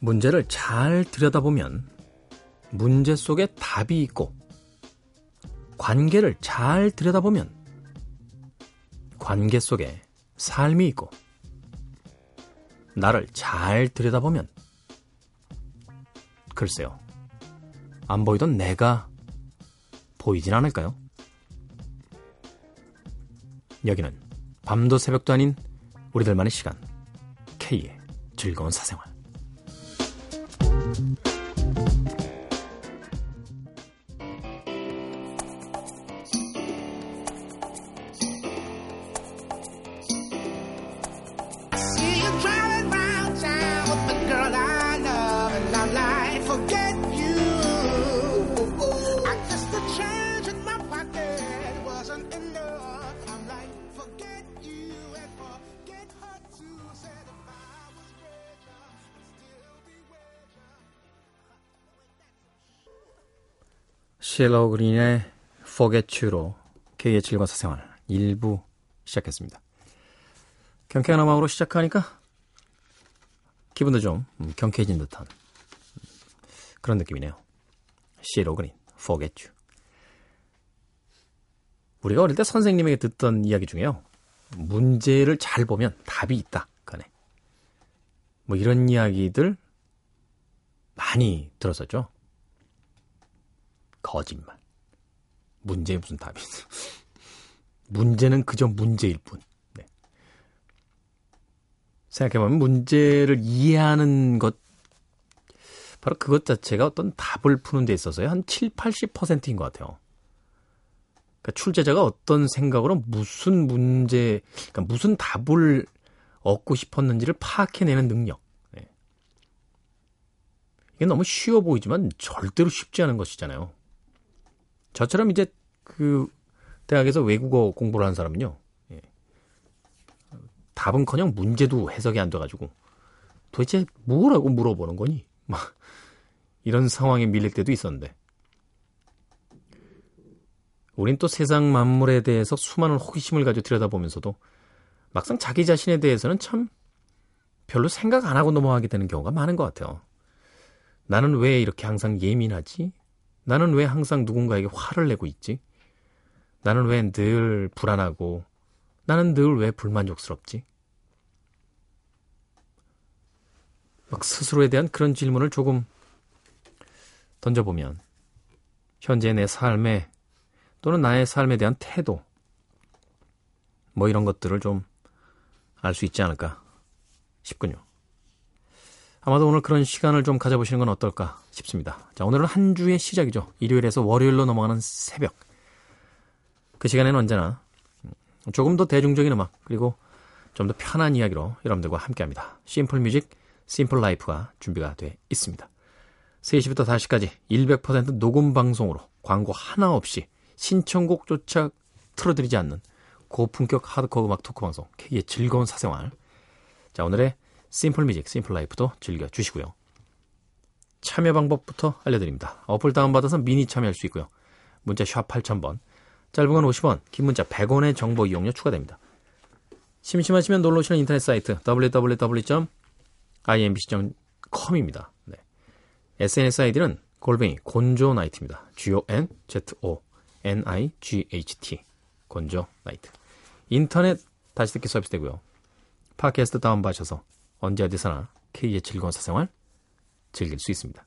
문제를 잘 들여다보면 문제 속에 답이 있고 관계를 잘 들여다보면 관계 속에 삶이 있고 나를 잘 들여다보면 글쎄요. 안 보이던 내가 보이진 않을까요? 여기는 밤도 새벽도 아닌 우리들만의 시간 K의 즐거운 사생활 실러 그린의 Forget You로 K의 즐거운 사생활 1부 시작했습니다. 경쾌한 음악으로 시작하니까 기분도 좀 경쾌해진 듯한 그런 느낌이네요. 실러 그린 Forget You 우리가 어릴 때 선생님에게 듣던 이야기 중에요. 문제를 잘 보면 답이 있다. 그네. 뭐 이런 이야기들 많이 들었었죠. 거짓말. 문제에 무슨 답이 있어. 문제는 그저 문제일 뿐. 네. 생각해보면 문제를 이해하는 것, 바로 그것 자체가 어떤 답을 푸는 데 있어서의 한 7, 80%인 것 같아요. 그러니까 출제자가 어떤 생각으로 무슨 문제, 그러니까 무슨 답을 얻고 싶었는지를 파악해내는 능력. 네. 이게 너무 쉬워 보이지만 절대로 쉽지 않은 것이잖아요. 저처럼 이제 그 대학에서 외국어 공부를 하는 사람은요. 예. 답은커녕 문제도 해석이 안 돼가지고 도대체 뭐라고 물어보는 거니? 막 이런 상황에 밀릴 때도 있었는데 우린 또 세상 만물에 대해서 수많은 호기심을 가지고 들여다보면서도 막상 자기 자신에 대해서는 참 별로 생각 안 하고 넘어가게 되는 경우가 많은 것 같아요. 나는 왜 이렇게 항상 예민하지? 나는 왜 항상 누군가에게 화를 내고 있지? 나는 왜 늘 불안하고, 나는 늘 왜 불만족스럽지? 막 스스로에 대한 그런 질문을 조금 던져보면, 현재 내 삶에, 또는 나의 삶에 대한 태도, 뭐 이런 것들을 좀 알 수 있지 않을까 싶군요. 아마도 오늘 그런 시간을 좀 가져보시는 건 어떨까 싶습니다. 자, 오늘은 한 주의 시작이죠. 일요일에서 월요일로 넘어가는 새벽. 그 시간에는 언제나 조금 더 대중적인 음악, 그리고 좀 더 편한 이야기로 여러분들과 함께 합니다. Simple Music, Simple Life가 준비가 돼 있습니다. 3시부터 5시까지 100% 녹음 방송으로 광고 하나 없이 신청곡조차 틀어드리지 않는 고품격 하드코어 음악 토크 방송 K의 즐거운 사생활. 자, 오늘의 Simple Music, Simple Life도 즐겨 주시고요. 참여 방법부터 알려드립니다. 어플 다운받아서 미니 참여할 수 있고요. 문자 샵 8000번, 짧은 건 50원, 긴 문자 100원의 정보 이용료 추가됩니다. 심심하시면 놀러 오시는 인터넷 사이트 www.imbc.com입니다. 네. SNS 아이디는 골뱅이 Gonzo Night입니다. G-O-N-Z-O-N-I-G-H-T Gonzo Night. 인터넷 다시 듣기 서비스 되고요. 팟캐스트 다운받으셔서 언제 어디서나 K의 즐거운 사생활 즐길 수 있습니다.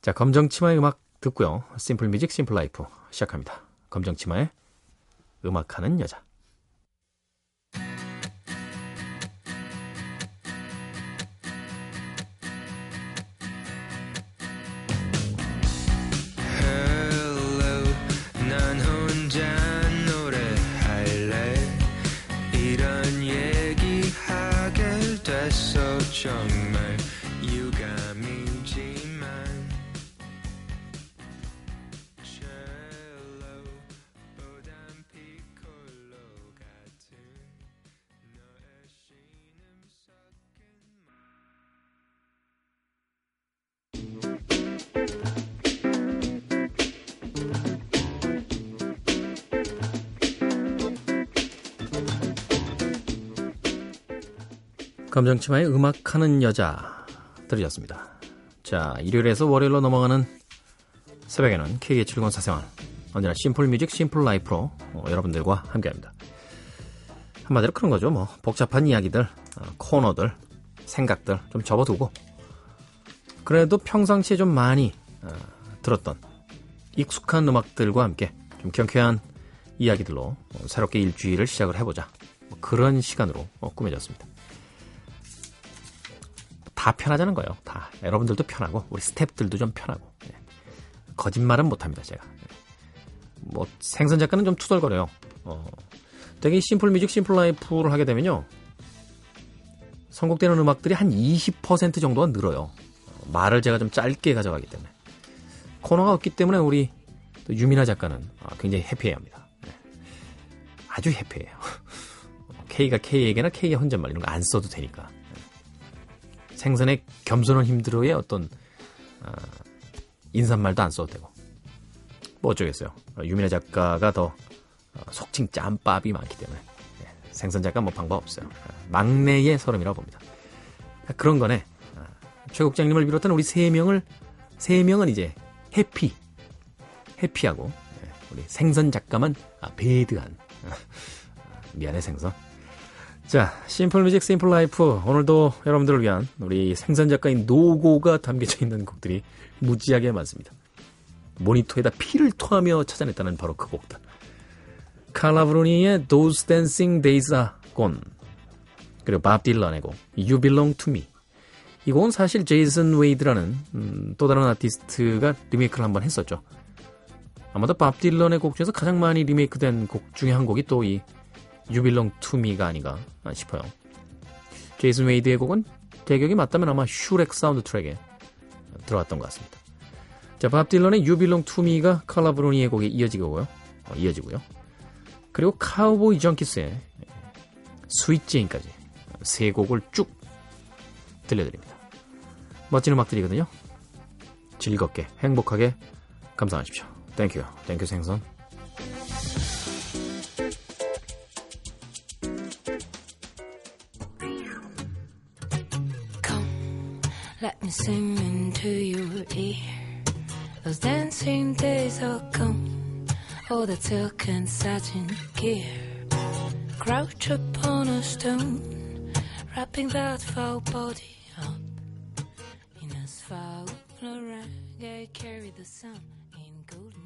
자, 검정치마의 음악 듣고요. Simple Music, Simple Life 시작합니다. 검정치마의 음악하는 여자. 감정치마의 음악하는 여자 들으셨습니다. 자, 일요일에서 월요일로 넘어가는 새벽에는 K의 즐거운 사생활 언제나 심플 뮤직 심플 라이프로 어, 여러분들과 함께합니다. 한마디로 그런 거죠. 뭐 복잡한 이야기들, 어, 코너들, 생각들 좀 접어두고 그래도 평상시에 좀 많이 어, 들었던 익숙한 음악들과 함께 좀 경쾌한 이야기들로 어, 새롭게 일주일을 시작을 해보자. 뭐 그런 시간으로 어, 꾸며졌습니다. 다 편하자는 거예요. 다. 여러분들도 편하고, 우리 스탭들도 좀 편하고. 예. 거짓말은 못합니다, 제가. 예. 뭐, 생선 작가는 좀 투덜거려요. 어, 되게 Simple Music, Simple Life를 하게 되면요. 선곡되는 음악들이 한 20% 정도가 늘어요. 말을 제가 좀 짧게 가져가기 때문에. 코너가 없기 때문에 우리 유민아 작가는 아, 굉장히 해피해야 합니다. 네. 아주 해피해요. K가 K에게나 K의 혼잣말 이런 거 안 써도 되니까. 생선의 겸손한 힘들어의 어떤 어, 인사말도 안 써도 되고 뭐 어쩌겠어요. 유민아 작가가 더 어, 속칭 짬밥이 많기 때문에 네, 생선 작가 뭐 방법 없어요. 막내의 서름이라고 봅니다. 그런 거네. 최 국장님을 비롯한 우리 세 명을 세 명은 이제 happy happy하고 네, 우리 생선 작가만 아, bad한 미안해 생선. 자, simple music simple life 오늘도 여러분들을 위한 우리 생선 작가인 노고가 담겨져 있는 곡들이 무지하게 많습니다. 모니터에다 피를 토하며 찾아냈다는 바로 그 곡들. 칼라브루니의 Those Dancing Days Are Gone 그리고 밥 딜런의 곡 You Belong To Me 이 곡은 사실 제이슨 웨이드라는 음, 또 다른 아티스트가 리메이크를 한번 했었죠. 아마도 밥 딜런의 곡 중에서 가장 많이 리메이크된 곡 중에 한 곡이 또 이 To Me가 아닌가 싶어요. 제이슨 웨이드의 곡은 기억이 맞다면 아마 슈렉 사운드 트랙에 들어갔던 것 같습니다. 자, 밥 딜런의 To Me가 칼라브로니의 곡에 이어지고요. 어, 이어지고요. 그리고 카우보이 정키스의 Sweet Jane까지 세 곡을 쭉 들려드립니다. 멋진 음악들이거든요. 즐겁게 행복하게 감상하십시오. Thank you. Thank you 생선. Let me sing into your ear. Those dancing days are gone. All oh, the silk and satin gear. Crouch upon a stone, wrapping that foul body up in asphalt rag. I carry the sun in golden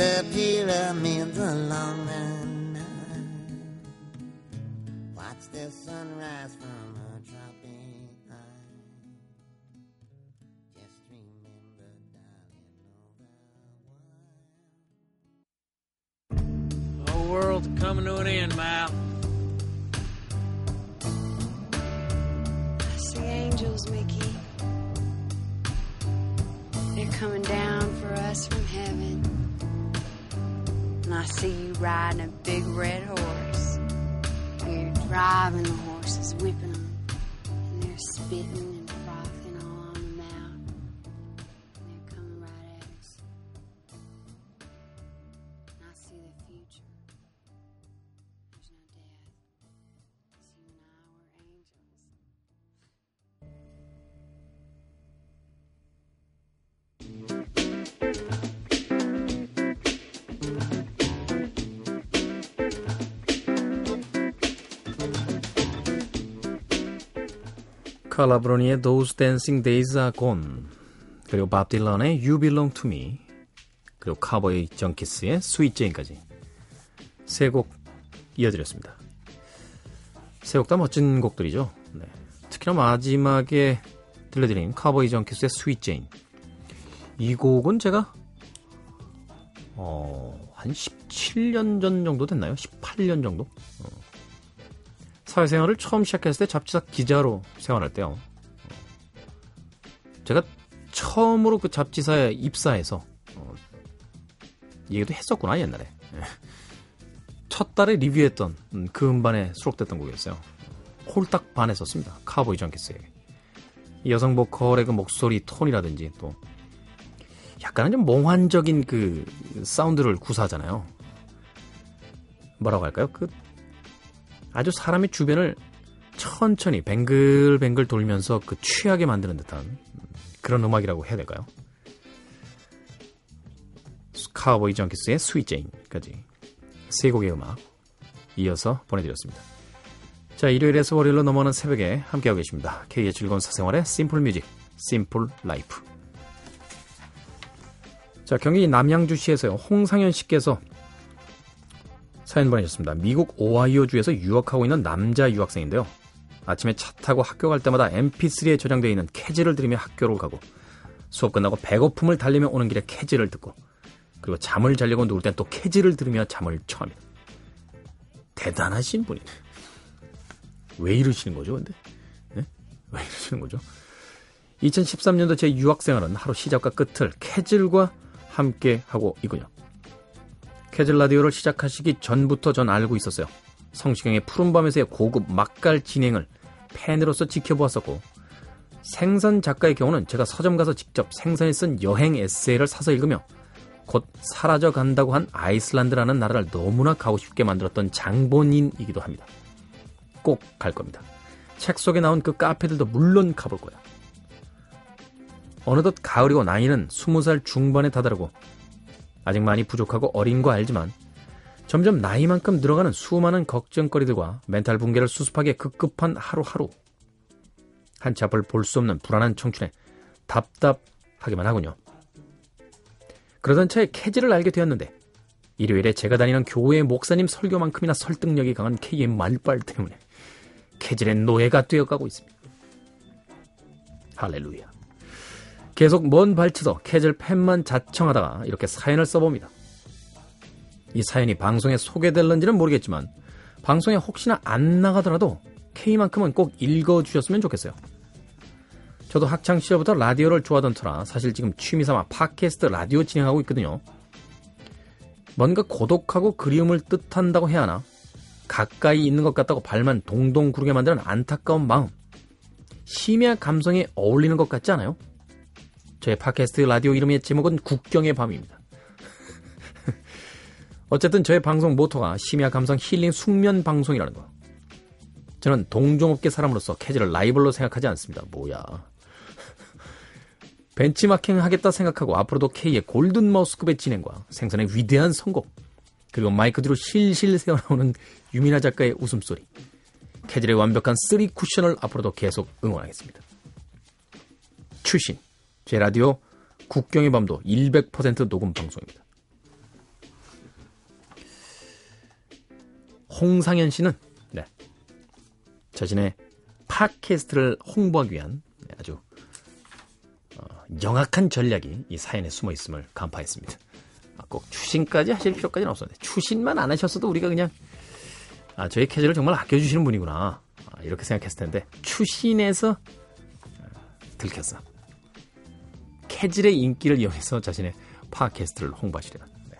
the pyramids along world's coming to an end, Mal. I see angels, Mickey. They're coming down for us from heaven. And I see you riding a big red horse. You're driving the horses, whipping them. And they're spitting 칼라브로니의 Those Dancing Days Are Gone 그리고 밥 딜런의 You Belong To Me 그리고 카보이 정키스의 Sweet Jane까지 세 곡 이어드렸습니다. 세 곡 다 멋진 곡들이죠. 네. 특히나 마지막에 들려드린 카보이 정키스의 Sweet Jane 이 곡은 제가 어, 한 17년 전 정도 됐나요? 18년 정도? 어. 사회생활을 처음 시작했을 때 잡지사 기자로 생활할 때요. 제가 처음으로 그 잡지사에 입사해서 어, 얘기도 했었구나 옛날에 예. 첫 달에 리뷰했던 음, 그 음반에 수록됐던 곡이었어요. 홀딱 반했었습니다. 카보이 정키스에게. 여성 보컬의 그 목소리 톤이라든지 또 약간은 좀 몽환적인 그 사운드를 구사하잖아요. 뭐라고 할까요? 그 아주 사람의 주변을 천천히 뱅글뱅글 돌면서 그 취하게 만드는 듯한 그런 음악이라고 해야 될까요? 카우보이 정키스의 Sweet Jane까지 세 곡의 음악 이어서 보내드렸습니다. 자, 일요일에서 월요일로 넘어오는 새벽에 함께하고 계십니다. K의 즐거운 사생활의 simple music, Simple life. 자, 경기 남양주시에서요, 홍상현 씨께서 사연 보내셨습니다. 미국 오하이오주에서 유학하고 있는 남자 유학생인데요. 아침에 차 타고 학교 갈 때마다 mp3에 저장되어 있는 캐즈를 들으며 학교로 가고 수업 끝나고 배고픔을 달래며 오는 길에 캐즈를 듣고 그리고 잠을 자려고 누울 땐 또 캐즈를 들으며 잠을 청합니다. 대단하신 분이네. 왜 이러시는 거죠, 근데? 네? 왜 이러시는 거죠? 2013년도 제 유학생활은 하루 시작과 끝을 캐즐과 함께 하고 있군요. 캐즐 라디오를 시작하시기 전부터 전 알고 있었어요. 성시경의 푸른밤에서의 고급 막갈 진행을 팬으로서 지켜보았었고 생선 작가의 경우는 제가 서점 가서 직접 생선에 쓴 여행 에세이를 사서 읽으며 곧 사라져 간다고 한 아이슬란드라는 나라를 너무나 가고 싶게 만들었던 장본인이기도 합니다. 꼭 갈 겁니다. 책 속에 나온 그 카페들도 물론 가볼 거야. 어느덧 가을이고 나이는 20살 중반에 다다르고 아직 많이 부족하고 어린 거 알지만 점점 나이만큼 늘어가는 수많은 걱정거리들과 멘탈 붕괴를 수습하기에 급급한 하루하루 한치 앞을 볼 수 없는 불안한 청춘에 답답하기만 하군요. 그러던 차에 캐지를 알게 되었는데 일요일에 제가 다니는 교회 목사님 설교만큼이나 설득력이 강한 K의 말빨 때문에 캐질의 노예가 되어가고 있습니다. 할렐루야. 계속 먼 발치서 캐즐 팬만 자청하다가 이렇게 사연을 써봅니다. 이 사연이 방송에 소개될런지는 모르겠지만 방송에 혹시나 안 나가더라도 K만큼은 꼭 읽어주셨으면 좋겠어요. 저도 학창 시절부터 라디오를 좋아하던 터라 사실 지금 취미삼아 팟캐스트 라디오 진행하고 있거든요. 뭔가 고독하고 그리움을 뜻한다고 해야 하나? 가까이 있는 것 같다고 발만 동동 구르게 만드는 안타까운 마음. 심야 감성에 어울리는 것 같지 않아요? 저의 팟캐스트 라디오 이름의 제목은 국경의 밤입니다. 어쨌든 저의 방송 모토가 심야 감성 힐링 숙면 방송이라는 거. 저는 동종업계 사람으로서 캐즈를 라이벌로 생각하지 않습니다. 뭐야. 벤치마킹 하겠다 생각하고 앞으로도 K의 골든 마우스급의 진행과 생선의 위대한 선곡 그리고 마이크 뒤로 실실 새어나오는 유민아 작가의 웃음소리 캐즐의 완벽한 쓰리 쿠션을 앞으로도 계속 응원하겠습니다. 추신 제 라디오 국경의 밤도 100% 녹음 방송입니다. 홍상현 씨는 네, 자신의 팟캐스트를 홍보하기 위한 네, 아주 어, 영악한 전략이 이 사연에 숨어 있음을 간파했습니다. 아, 꼭 추신까지 하실 필요까지는 없었는데 추신만 안 하셨어도 우리가 그냥 아, 저희 캐즈를 정말 아껴주시는 분이구나 아, 이렇게 생각했을 텐데 추신에서 아, 들켰어. 캐즐의 인기를 이용해서 자신의 팟캐스트를 홍보하시려는 네.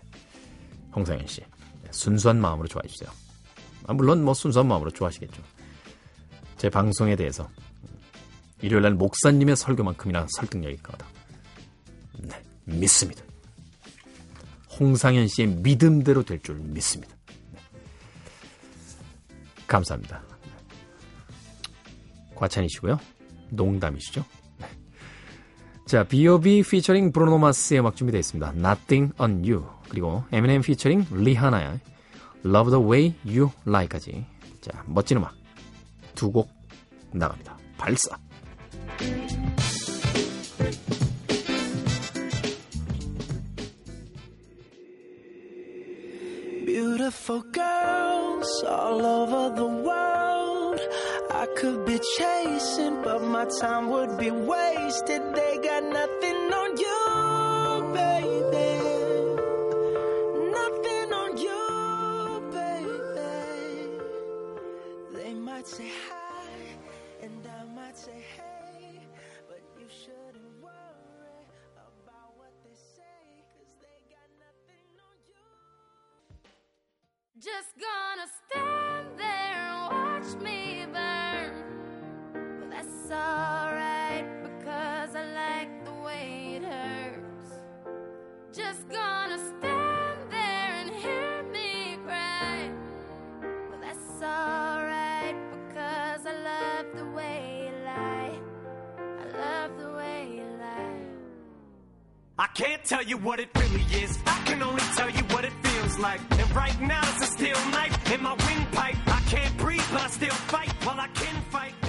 홍상현 씨 네, 순수한 마음으로 좋아해 주세요. 아, 물론 뭐 순수한 마음으로 좋아하시겠죠. 제 방송에 대해서 일요일 날 목사님의 설교만큼이나 설득력이 강하다. 네, 믿습니다. 홍상현 씨의 믿음대로 될 줄 믿습니다. 네. 감사합니다. 과찬이시고요. 농담이시죠? 네. 자, B.O.B. 피처링 브루노 마스의 음악 준비되어 있습니다. Nothing on You 그리고 M&M 피처링 리하나의 Love the Way You Like까지 자, 멋진 음악 두 곡 나갑니다. 발사! Beautiful girls all over the world. I could be chasing, but my time would be wasted. They got nothing on you, baby. Nothing on you, baby. They might say hi, and I might say hey, but you shouldn't worry about what they say, cause they got nothing on you. Just gonna stand can't tell you what it really is. I can only tell you what it feels like. And right now it's a steel knife in my windpipe. I can't breathe, but I still fight. while I can fight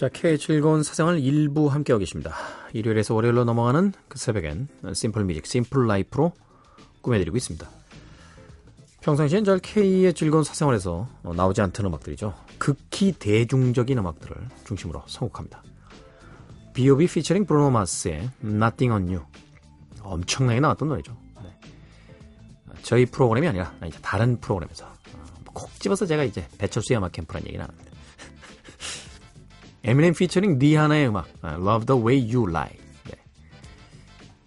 자, K의 즐거운 사생활 일부 함께하고 계십니다. 일요일에서 월요일로 넘어가는 그 새벽엔 simple music, simple life로 꾸며드리고 있습니다. 평상시엔 잘 K의 즐거운 사생활에서 어, 나오지 않던 음악들이죠. 극히 대중적인 음악들을 중심으로 선곡합니다. B.O.B. featuring 브루노 마스의 Nothing on You. 엄청나게 나왔던 노래죠. 네. 저희 프로그램이 아니라 이제 다른 프로그램에서 어, 콕 집어서 제가 이제 배철수의 음악 캠프라는 얘기를 합니다. 에미넴 피처링 리하나의 음악 아, Love the Way You Lie 네.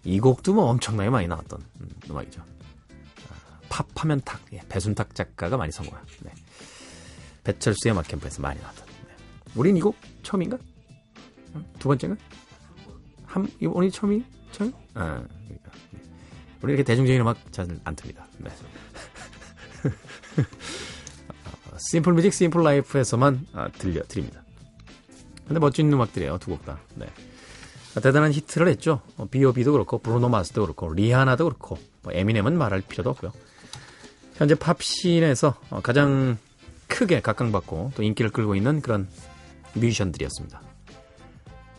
이 곡도 뭐 엄청나게 많이 나왔던 음, 음악이죠 아, 팝하면 탁 예, 배순탁 작가가 많이 선곡한 네. 배철수의 음악 캠프에서 많이 나왔던 네. 우린 이 곡 처음인가? 어? 두 번째인가? 한, 오늘 처음이? 처음? 아, 그러니까. 네. 우리 이렇게 대중적인 음악 잘 안 틉니다 네. simple music simple life에서만 아, 들려드립니다 근데 멋진 음악들이에요, 두 곡 다. 네. 대단한 히트를 했죠. 어, B.O.B도 그렇고, 브루노 마스도 그렇고, 리하나도 그렇고, 뭐 에미넴은 말할 필요도 없고요. 현재 팝 scene에서 어, 가장 크게 각광받고 또 인기를 끌고 있는 그런 뮤지션들이었습니다.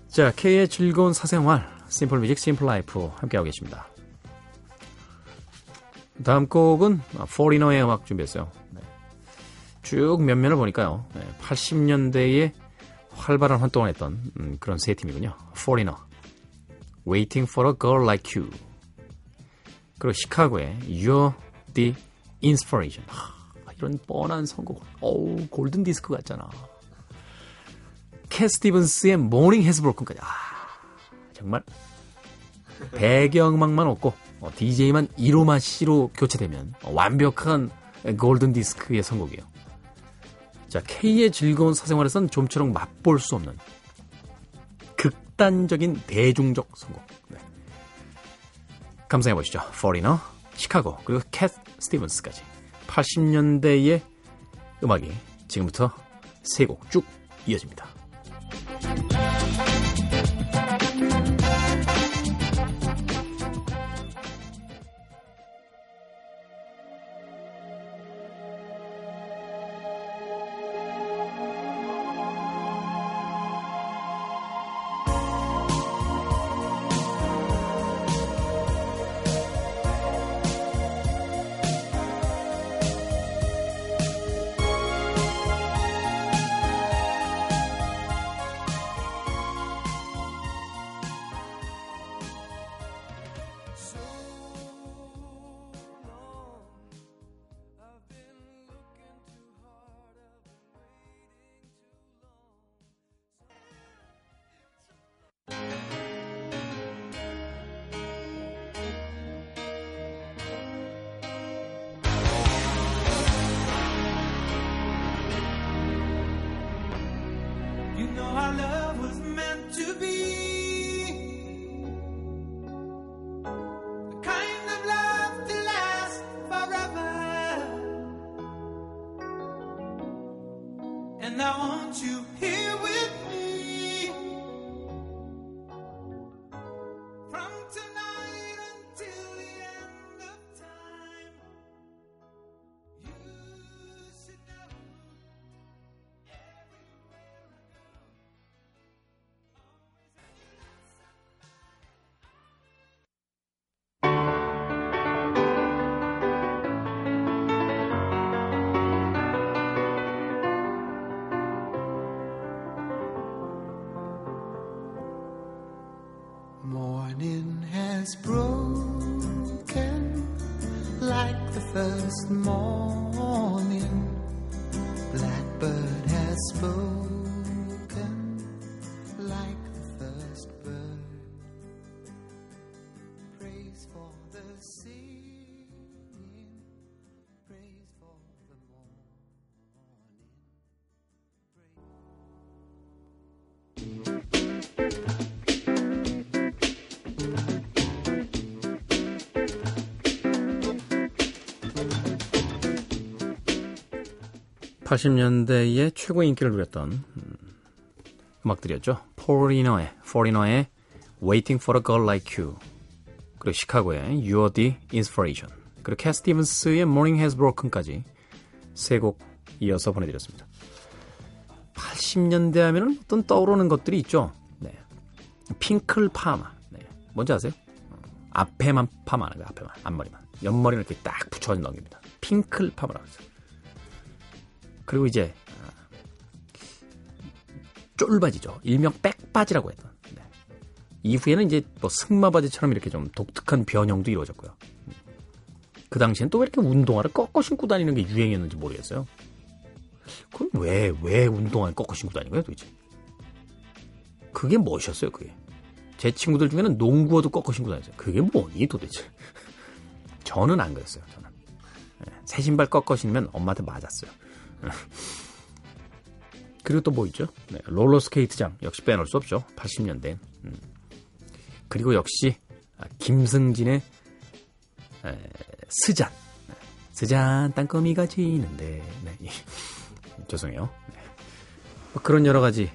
자, K의 즐거운 사생활, simple music, simple life 함께하고 계십니다. 다음 곡은 포리너의 음악 준비했어요. 네. 쭉 면면을 보니까요. 네, 80년대에 활발한 활동을 했던 음, 그런 세 팀이군요. Foreigner, Waiting for a Girl Like You, 그리고 시카고의 You're the Inspiration. 하, 이런 뻔한 선곡. 어우, 골든 디스크 같잖아. 캣 스티븐스의 Morning Has Broken까지. 아, 정말 배경음악만 없고 어, DJ만 1호만 C로 교체되면 어, 완벽한 골든 디스크의 선곡이에요. 자, K의 즐거운 사생활에선 좀처럼 맛볼 수 없는 극단적인 대중적 선곡. 네. 감상해 보시죠. Foreigner, 시카고, 그리고 캣 스티븐스까지 80년대의 음악이 지금부터 세 곡 쭉 이어집니다. Broken like the first morning. Blackbird has spoken 80년대에 최고의 인기를 누렸던 음, 음악들이었죠. 포리너의 포리너의 Waiting for a Girl Like You 그리고 시카고의 You're the Inspiration 그리고 캐 스티븐스의 Morning Has Broken까지 세 곡 이어서 보내드렸습니다. 80년대 하면 어떤 떠오르는 것들이 있죠. 네. 핑클 파마. 네. 뭔지 아세요? 앞에만 파마하는 거예요. 앞에만 앞머리만 옆머리를 이렇게 딱 붙여서 넘깁니다. 핑클 파마라고 했어요. 그리고 이제 아, 쫄바지죠. 일명 백바지라고 했던. 네. 이후에는 이제 뭐 승마바지처럼 이렇게 좀 독특한 변형도 이루어졌고요. 음. 그 당시엔 또 왜 이렇게 운동화를 꺾어 신고 다니는 게 유행이었는지 모르겠어요. 그럼 왜, 왜 운동화를 꺾어 신고 다니는 거예요, 도대체? 그게 뭐셨어요, 그게? 제 친구들 중에는 농구화도 꺾어 신고 다녔어요. 그게 뭐니, 도대체? 저는 안 그랬어요, 저는. 네, 새 신발 꺾어 신으면 엄마한테 맞았어요. 그리고 또 뭐 있죠? 네, 롤러 스케이트장 역시 빼놓을 수 없죠. 80년대. 음. 그리고 역시 아, 김승진의 에, 스잔. 네, 스잔 땅거미가 지는데. 네, 이, 죄송해요. 네. 뭐 그런 여러 가지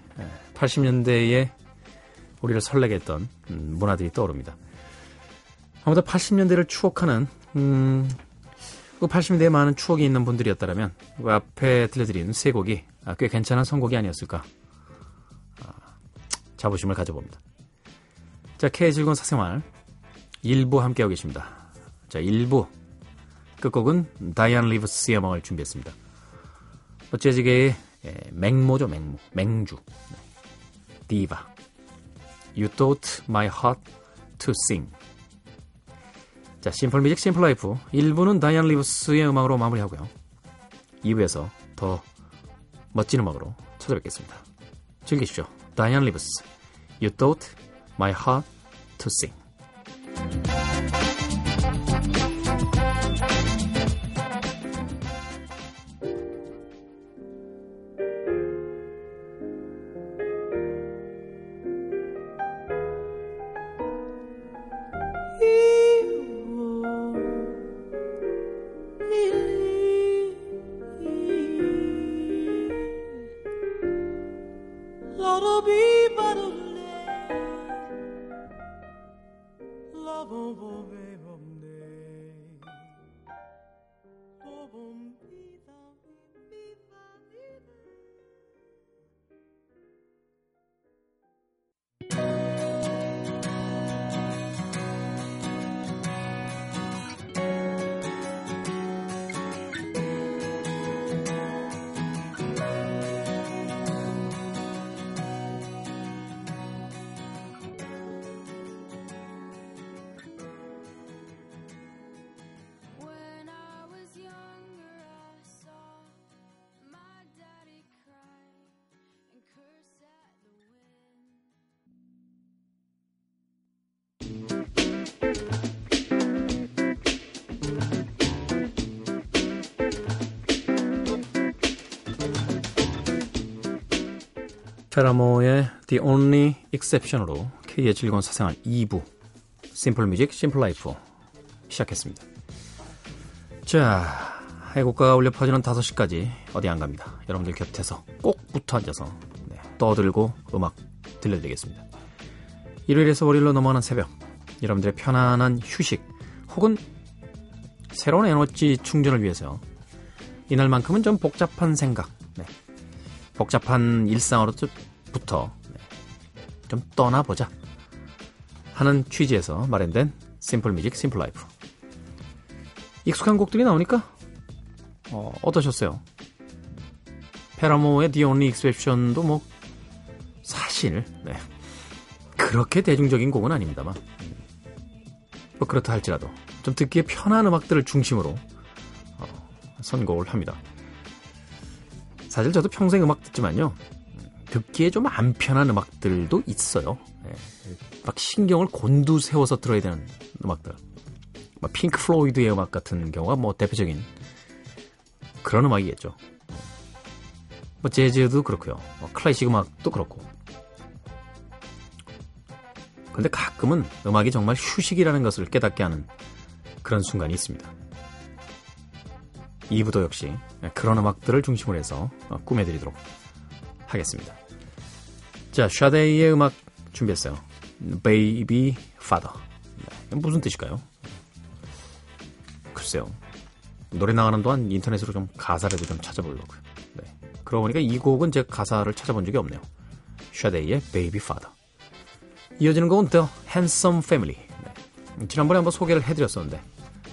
80년대에 우리를 설레게 했던 음, 문화들이 떠오릅니다. 아무튼 80년대를 추억하는 음, 그 80년대에 많은 추억이 있는 분들이었다면 그 앞에 들려드린 세 곡이 아, 꽤 괜찮은 선곡이 아니었을까 아, 자부심을 가져봅니다. 자, K의 즐거운 사생활 1부 함께하고 계십니다. 자, 1부 끝곡은 다이안 리브스의 음악을 준비했습니다. 재즈계의 예, 맹모죠, 맹모. 맹주. 디바. You taught my heart to sing. 자, simple music, simple life. 1부는 다이안 리브스의 음악으로 마무리하고요. 2부에서 더 멋진 음악으로 찾아뵙겠습니다. 즐기십시오. 다이안 리브스. You taught my heart to sing. 페라모의 The Only Exception으로 K의 즐거운 사생활 2부 simple music, simple life 시작했습니다. 자, 애국가가 울려 퍼지는 5시까지 어디 안 갑니다. 여러분들 곁에서 꼭 붙어 앉아서 네, 떠들고 음악 들려드리겠습니다. 일요일에서 월요일로 넘어가는 새벽 여러분들의 편안한 휴식 혹은 새로운 에너지 충전을 위해서 이날만큼은 좀 복잡한 생각 네, 복잡한 일상으로 부터 네, 좀 떠나보자 하는 취지에서 마련된 simple music, simple life. 익숙한 곡들이 나오니까 어, 어떠셨어요? 페라모의 The Only Exception도 뭐 사실 네, 그렇게 대중적인 곡은 아닙니다만 뭐 그렇다 할지라도 좀 듣기에 편한 음악들을 중심으로 어, 선곡을 합니다. 사실 저도 평생 음악 듣지만요. 듣기에 좀 안 편한 음악들도 있어요. 예, 막 신경을 곤두세워서 들어야 되는 음악들. 막 핑크 플로이드의 음악 같은 경우가 뭐 대표적인 그런 음악이겠죠. 뭐 재즈도 그렇고요. 뭐 클래식 음악도 그렇고. 근데 가끔은 음악이 정말 휴식이라는 것을 깨닫게 하는 그런 순간이 있습니다. 2부도 역시 그런 음악들을 중심으로 해서 꾸며드리도록 하겠습니다. 자, 샤데이의 음악 준비했어요. Baby Father. 네, 무슨 뜻일까요? 글쎄요. 노래 나가는 동안 인터넷으로 좀 가사라도 좀 찾아보려고요. 네. 그러고 보니까 이 곡은 제가 가사를 찾아본 적이 없네요. 샤데이의 Baby Father. 이어지는 곡은 The Handsome Family. 네. 지난번에 한번 소개를 해드렸었는데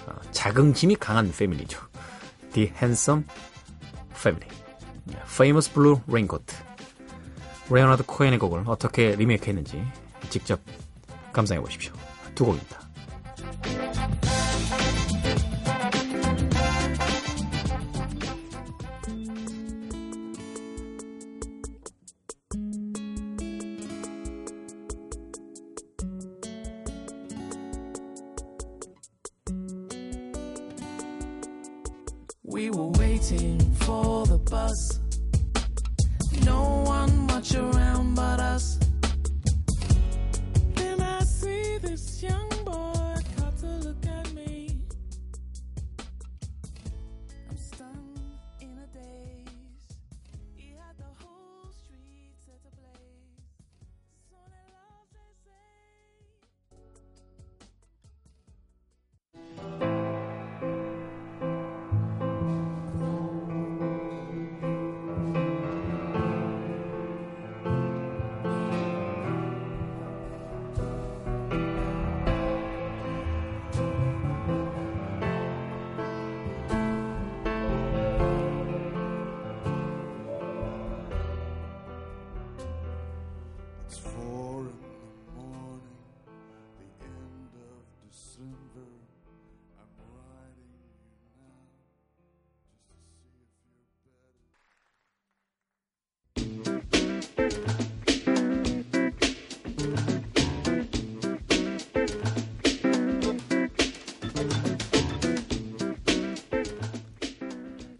아, 자긍심이 강한 패밀리죠. The Handsome Family. 네. Famous Blue Raincoat. 레오나드 코엔의 곡을 어떻게 리메이크했는지 직접 감상해 보십시오. 두 곡입니다.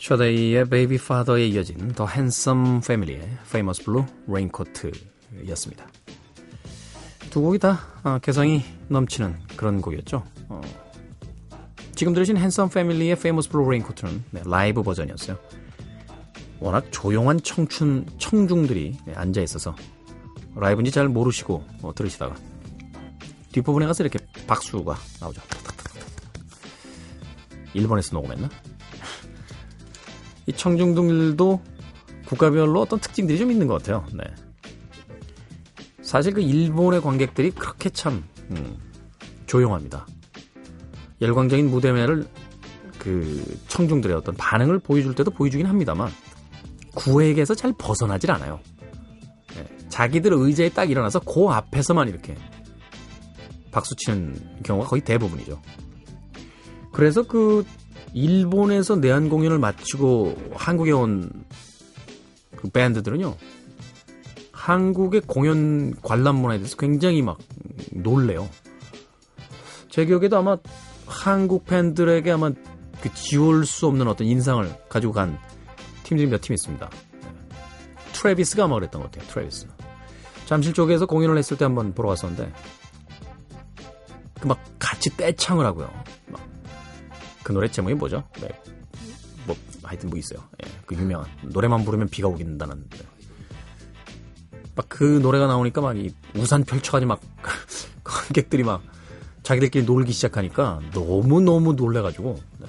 Sade의 Babyfather에 이어진 The Handsome Family의 Famous Blue Raincoat였습니다. 두 곡이 다 아, 개성이 넘치는 그런 곡이었죠. 어, 지금 들으신 Handsome Family의 Famous Blue Raincoat는 네, 라이브 버전이었어요. 워낙 조용한 청춘 청중들이 네, 앉아 있어서 라이브인지 잘 모르시고 어, 들으시다가 뒷부분에 가서 이렇게 박수가 나오죠. 일본에서 녹음했나? 이 청중들도 국가별로 어떤 특징들이 좀 있는 것 같아요. 네. 사실 그 일본의 관객들이 그렇게 참 음, 조용합니다. 열광적인 무대매를 그 청중들의 어떤 반응을 보여줄 때도 보여주긴 합니다만 구획에서 잘 벗어나질 않아요. 네. 자기들 의자에 딱 일어나서 그 앞에서만 이렇게 박수 치는 경우가 거의 대부분이죠. 그래서 그 일본에서 내한 공연을 마치고 한국에 온 그 밴드들은요. 한국의 공연 관람 문화에 대해서 굉장히 막 놀래요. 제 기억에도 아마 한국 팬들에게 아마 그 지울 수 없는 어떤 인상을 가지고 간 팀들이 몇 팀 있습니다. Travis가 아마 그랬던 것 같아요. Travis. 잠실 쪽에서 공연을 했을 때 한번 보러 갔었는데 그 막 같이 떼창을 하고요. 막 그 노래 제목이 뭐죠? 네. 뭐 하여튼 뭐 있어요. 예, 그 유명한 노래만 부르면 비가 오긴다는. 네. 막그 노래가 나오니까 막 이 우산 펼쳐가지고 막 관객들이 막 자기들끼리 놀기 시작하니까 너무 너무 놀래가지고 네.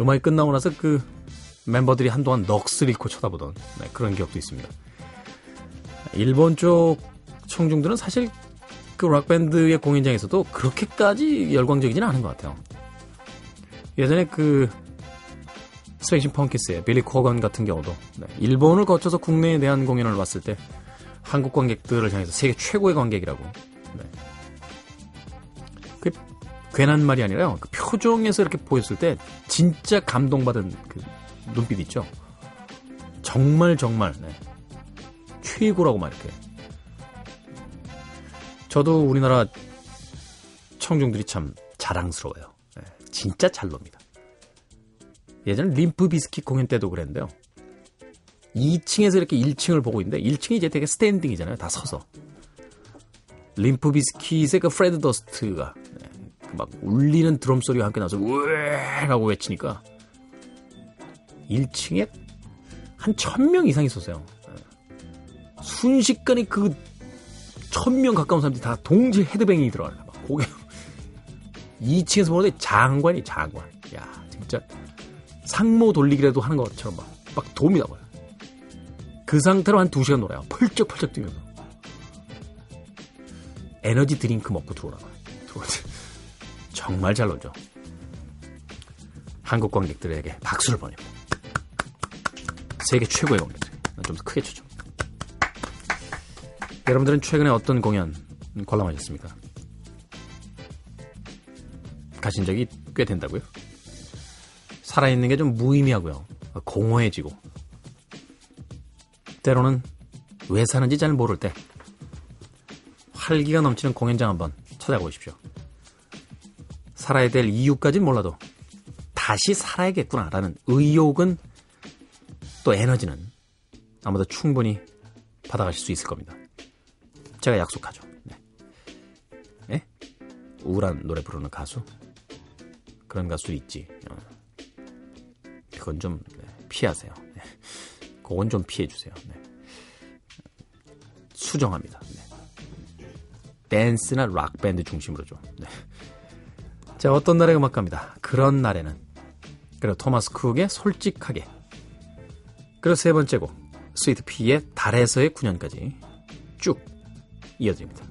음악이 끝나고 나서 그 멤버들이 한동안 넋을 잃고 쳐다보던 네, 그런 기억도 있습니다. 일본 쪽 청중들은 사실 그 락밴드의 공연장에서도 그렇게까지 열광적이지는 않은 것 같아요. 예전에 그 스페이신 펑키스의 빌리 코건 같은 경우도 네, 일본을 거쳐서 국내에 대한 공연을 왔을 때 한국 관객들을 향해서 세계 최고의 관객이라고 네. 그 괜한 말이 아니라요. 그 표정에서 이렇게 보였을 때 진짜 감동받은 그 눈빛 있죠. 정말 정말 네. 최고라고 막 이렇게. 저도 우리나라 청중들이 참 자랑스러워요. 네, 진짜 잘 놉니다. 예전에 Limp Bizkit 공연 때도 그랬는데요. 2층에서 이렇게 1층을 보고 있는데 1층이 이제 되게 스탠딩이잖아요. 다 서서. Limp Bizkit의 그 프레드 더스트가 네, 막 울리는 드럼 소리와 함께 나서 우에라고 외치니까 1층에 한천명 이상 있었어요. 네. 순식간에 그천명 가까운 사람들이 다 동시에 헤드뱅이 들어가요. 막 고개 2층에서 보는데 장관이 장관. 야 진짜 상모 돌리기라도 하는 것처럼 막, 막 돕니다. 봐요. 그 상태로 한 2시간 놀아요. 펄쩍펄쩍 뛰면서. 에너지 드링크 먹고 들어오라고. 정말 잘 놀죠. 한국 관객들에게 박수를 보냅니다. 세계 최고의 관객들. 좀 더 크게 추죠. 여러분들은 최근에 어떤 공연 관람하셨습니까? 가신 적이 꽤 된다고요? 살아있는 게 좀 무의미하고요. 공허해지고. 때로는 왜 사는지 잘 모를 때 활기가 넘치는 공연장 한번 찾아보십시오. 살아야 될 이유까지는 몰라도 다시 살아야겠구나라는 의욕은 또 에너지는 아마도 충분히 받아가실 수 있을 겁니다. 제가 약속하죠. 네. 네? 우울한 노래 부르는 가수? 그런 가수 있지. 어. 그건 좀 네, 피하세요. 네. 그건 좀 피해주세요. 네. 수정합니다. 네. 댄스나 락 밴드 중심으로 좀. 네. 자 어떤 날의 음악가입니다. 그런 날에는 그리고 토마스 쿡의 솔직하게 그리고 세 번째 곡 스위트 피의 달에서의 9년까지 쭉 이어집니다.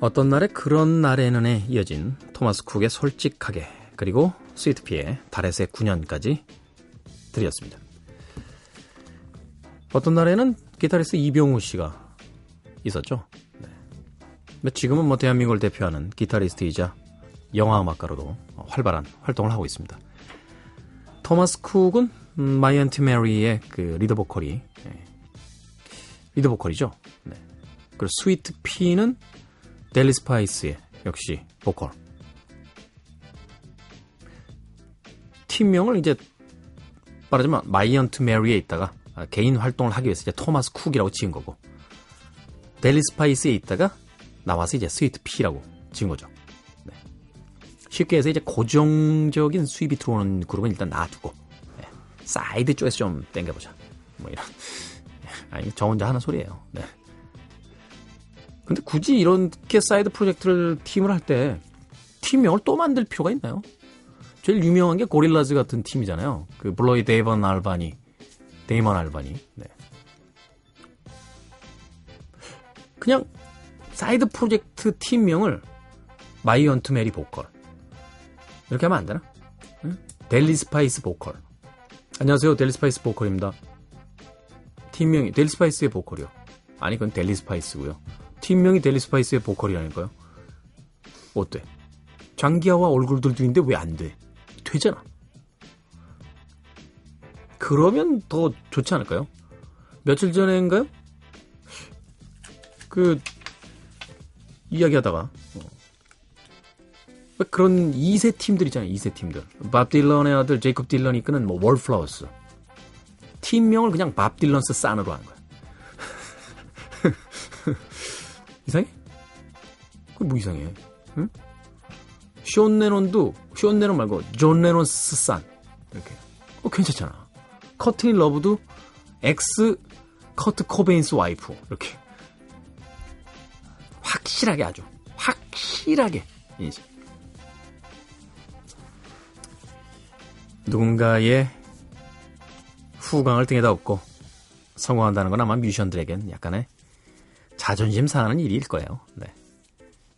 어떤 날의 그런 날에는에 이어진 Thomas Cook의 솔직하게 그리고 Sweetpea의 달에서의 9년까지 드렸습니다. 어떤 날에는 기타리스트 이병우 씨가 있었죠. 네. 지금은 뭐 대한민국을 대표하는 기타리스트이자 영화음악가로도 활발한 활동을 하고 있습니다. Thomas Cook은 음, My Aunt Mary의 그 리더 보컬이 예, 리더 보컬이죠. 네. 그리고 Sweetpea는 Deli Spice의 역시 보컬. 팀명을 이제 말하자면 My Aunt Mary에 있다가 아, 개인 활동을 하기 위해서 이제 Thomas Cook이라고 지은 거고 Deli Spice에 있다가 나와서 이제 Sweetpea라고 지은 거죠. 네. 쉽게 해서 이제 고정적인 수입이 들어오는 그룹은 일단 놔두고 네. 사이드 쪽에서 좀 땡겨보자. 뭐 이런. 아니 저 혼자 하는 소리예요. 네. 근데 굳이 이렇게 사이드 프로젝트를 팀을 할 때 팀명을 또 만들 필요가 있나요? 제일 유명한 게 Gorillaz 같은 팀이잖아요. 그 Blur의 데이먼 알반이, 데이먼 알반이. 네. 그냥 사이드 프로젝트 팀명을 My Aunt Mary 보컬 이렇게 하면 안 되나? 응? Deli Spice 보컬. 안녕하세요, Deli Spice 보컬입니다. 팀명이 Deli Spice의 보컬이요. 아니 그건 Deli Spice고요. 팀명이 Deli Spice의 보컬이라니까요. 어때? 장기하와 얼굴들도 있는데 왜 안 돼? 되잖아. 그러면 더 좋지 않을까요? 며칠 전인가요? 그 이야기하다가 어. 왜 그런 2세 팀들 있잖아요. 2세 팀들. 밥 딜런의 아들 제이콥 딜런이 이끄는 뭐 Wallflowers. 팀명을 그냥 Bob Dylan's Son으로 한 거야. 이상해? 그 뭐 이상해? 응? 션 레논도 션 레논 말고 John Lennon's Son 이렇게. 어 괜찮잖아. 코트니 러브도 ex 커트 코베인스 와이프 이렇게. 확실하게 아주 확실하게 이제 누군가의 후광을 등에다 업고 성공한다는 건 아마 뮤지션들에겐 약간의 자존심 상하는 일일 거예요. 네.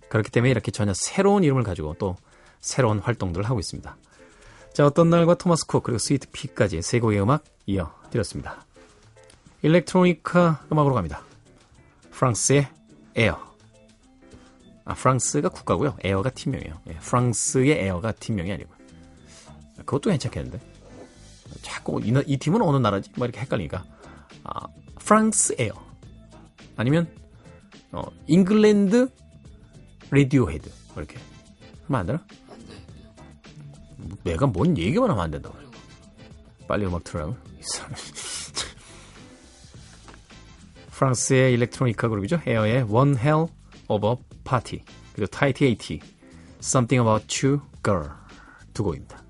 그렇기 때문에 이렇게 전혀 새로운 이름을 가지고 또 새로운 활동들을 하고 있습니다. 자, 어떤 날과 토마스 쿡 그리고 스위트 피까지 세 곡의 음악 이어 드렸습니다. 일렉트로니카 음악으로 갑니다. 프랑스의 에어. 아, 프랑스가 국가고요. Air가 팀명이에요. 예, 프랑스의 Air가 팀명이 아니고. 그것도 괜찮겠는데. 자꾸 이, 이 팀은 어느 나라지? 뭐 이렇게 헷갈리니까. 아, 프랑스 에어. 아니면 어, 잉글랜드 레디오 헤드. 이렇게. 하면 안 되나? 내가 뭔 얘기만 하면 안 된다고. 빨리 음악 틀으라고. 프랑스의 일렉트로니카 그룹이죠. 에어의 One Hell of a Party. 그리고 타이티 에이티 Something About You Girl 두 곡입니다.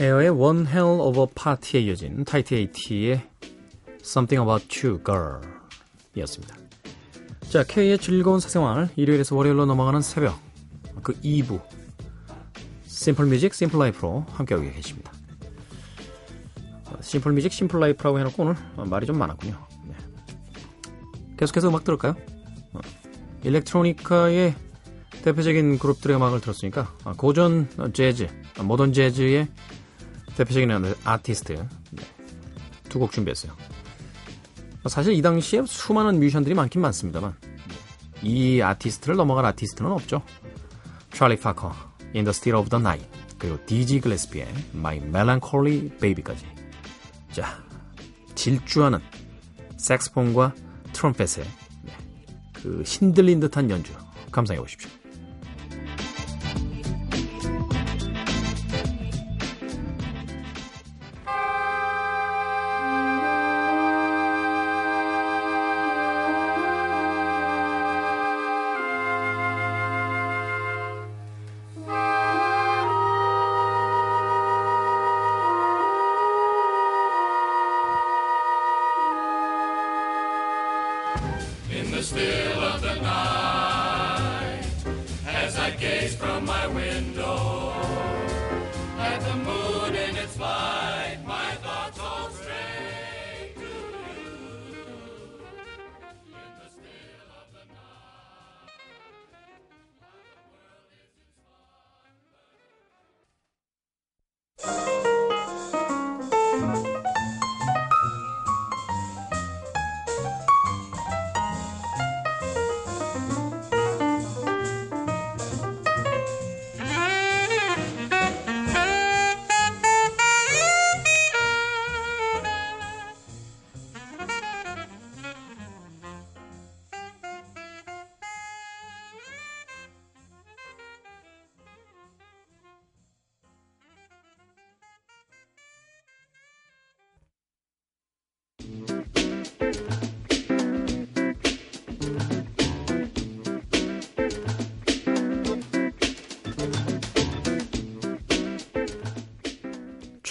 에어의 One Hell of a Party에 이어진 Tahiti 80의 Something About You Girl 이었습니다. 자, K의 즐거운 사생활 일요일에서 월요일로 넘어가는 새벽 그 2부 Simple Music Simple Life로 함께하고 계십니다. Simple Music Simple Life라고 해놓고 오늘 말이 좀 많았군요. 네. 계속해서 음악 들을까요? 어, 일렉트로니카의 대표적인 그룹들의 음악을 들었으니까 아, 고전 재즈, 모던 재즈의 대표적인 아티스트 네. 두곡 준비했어요. 사실 이 당시에 수많은 뮤지션들이 많긴 많습니다만 이 아티스트를 넘어갈 아티스트는 없죠. 찰리 파커, In the Still of the Night 그리고 디지 글래스피의 My Melancholy Baby까지 자 질주하는 색스폰과 트럼펫의 네, 그 신들린 듯한 연주 감상해 보십시오. in the still of the night.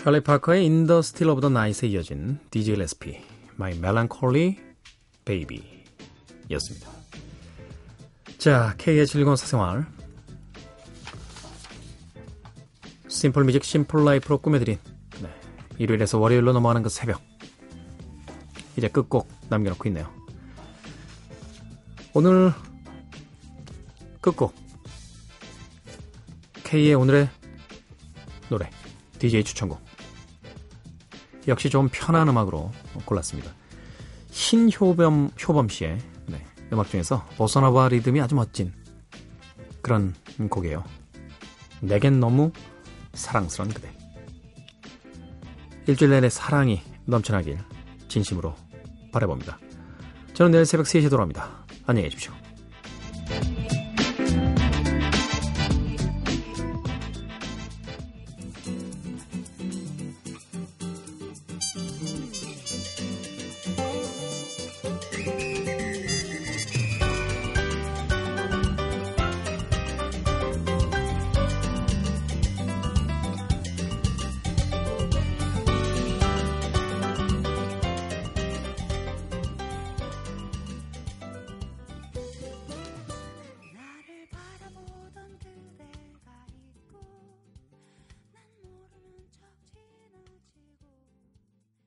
찰리 파커의 Still of the Night에 이어진 DJ 레스피 My Melancholy Baby 였습니다. 자, K의 즐거운 사생활 Simple Music Simple Life로 꾸며드린 네, 일요일에서 월요일로 넘어가는 그 새벽 이제 끝곡 남겨놓고 있네요. 오늘 끝곡 K의 오늘의 노래 DJ 추천곡 역시 좀 편한 음악으로 골랐습니다. 신효범 효범 씨의 네, 음악 중에서 보사노바 리듬이 아주 멋진 그런 곡이에요. 내겐 너무 사랑스런 그대. 일주일 내내 사랑이 넘쳐나길 진심으로 바라봅니다. 저는 내일 새벽 3시에 돌아옵니다. 안녕히 계십시오.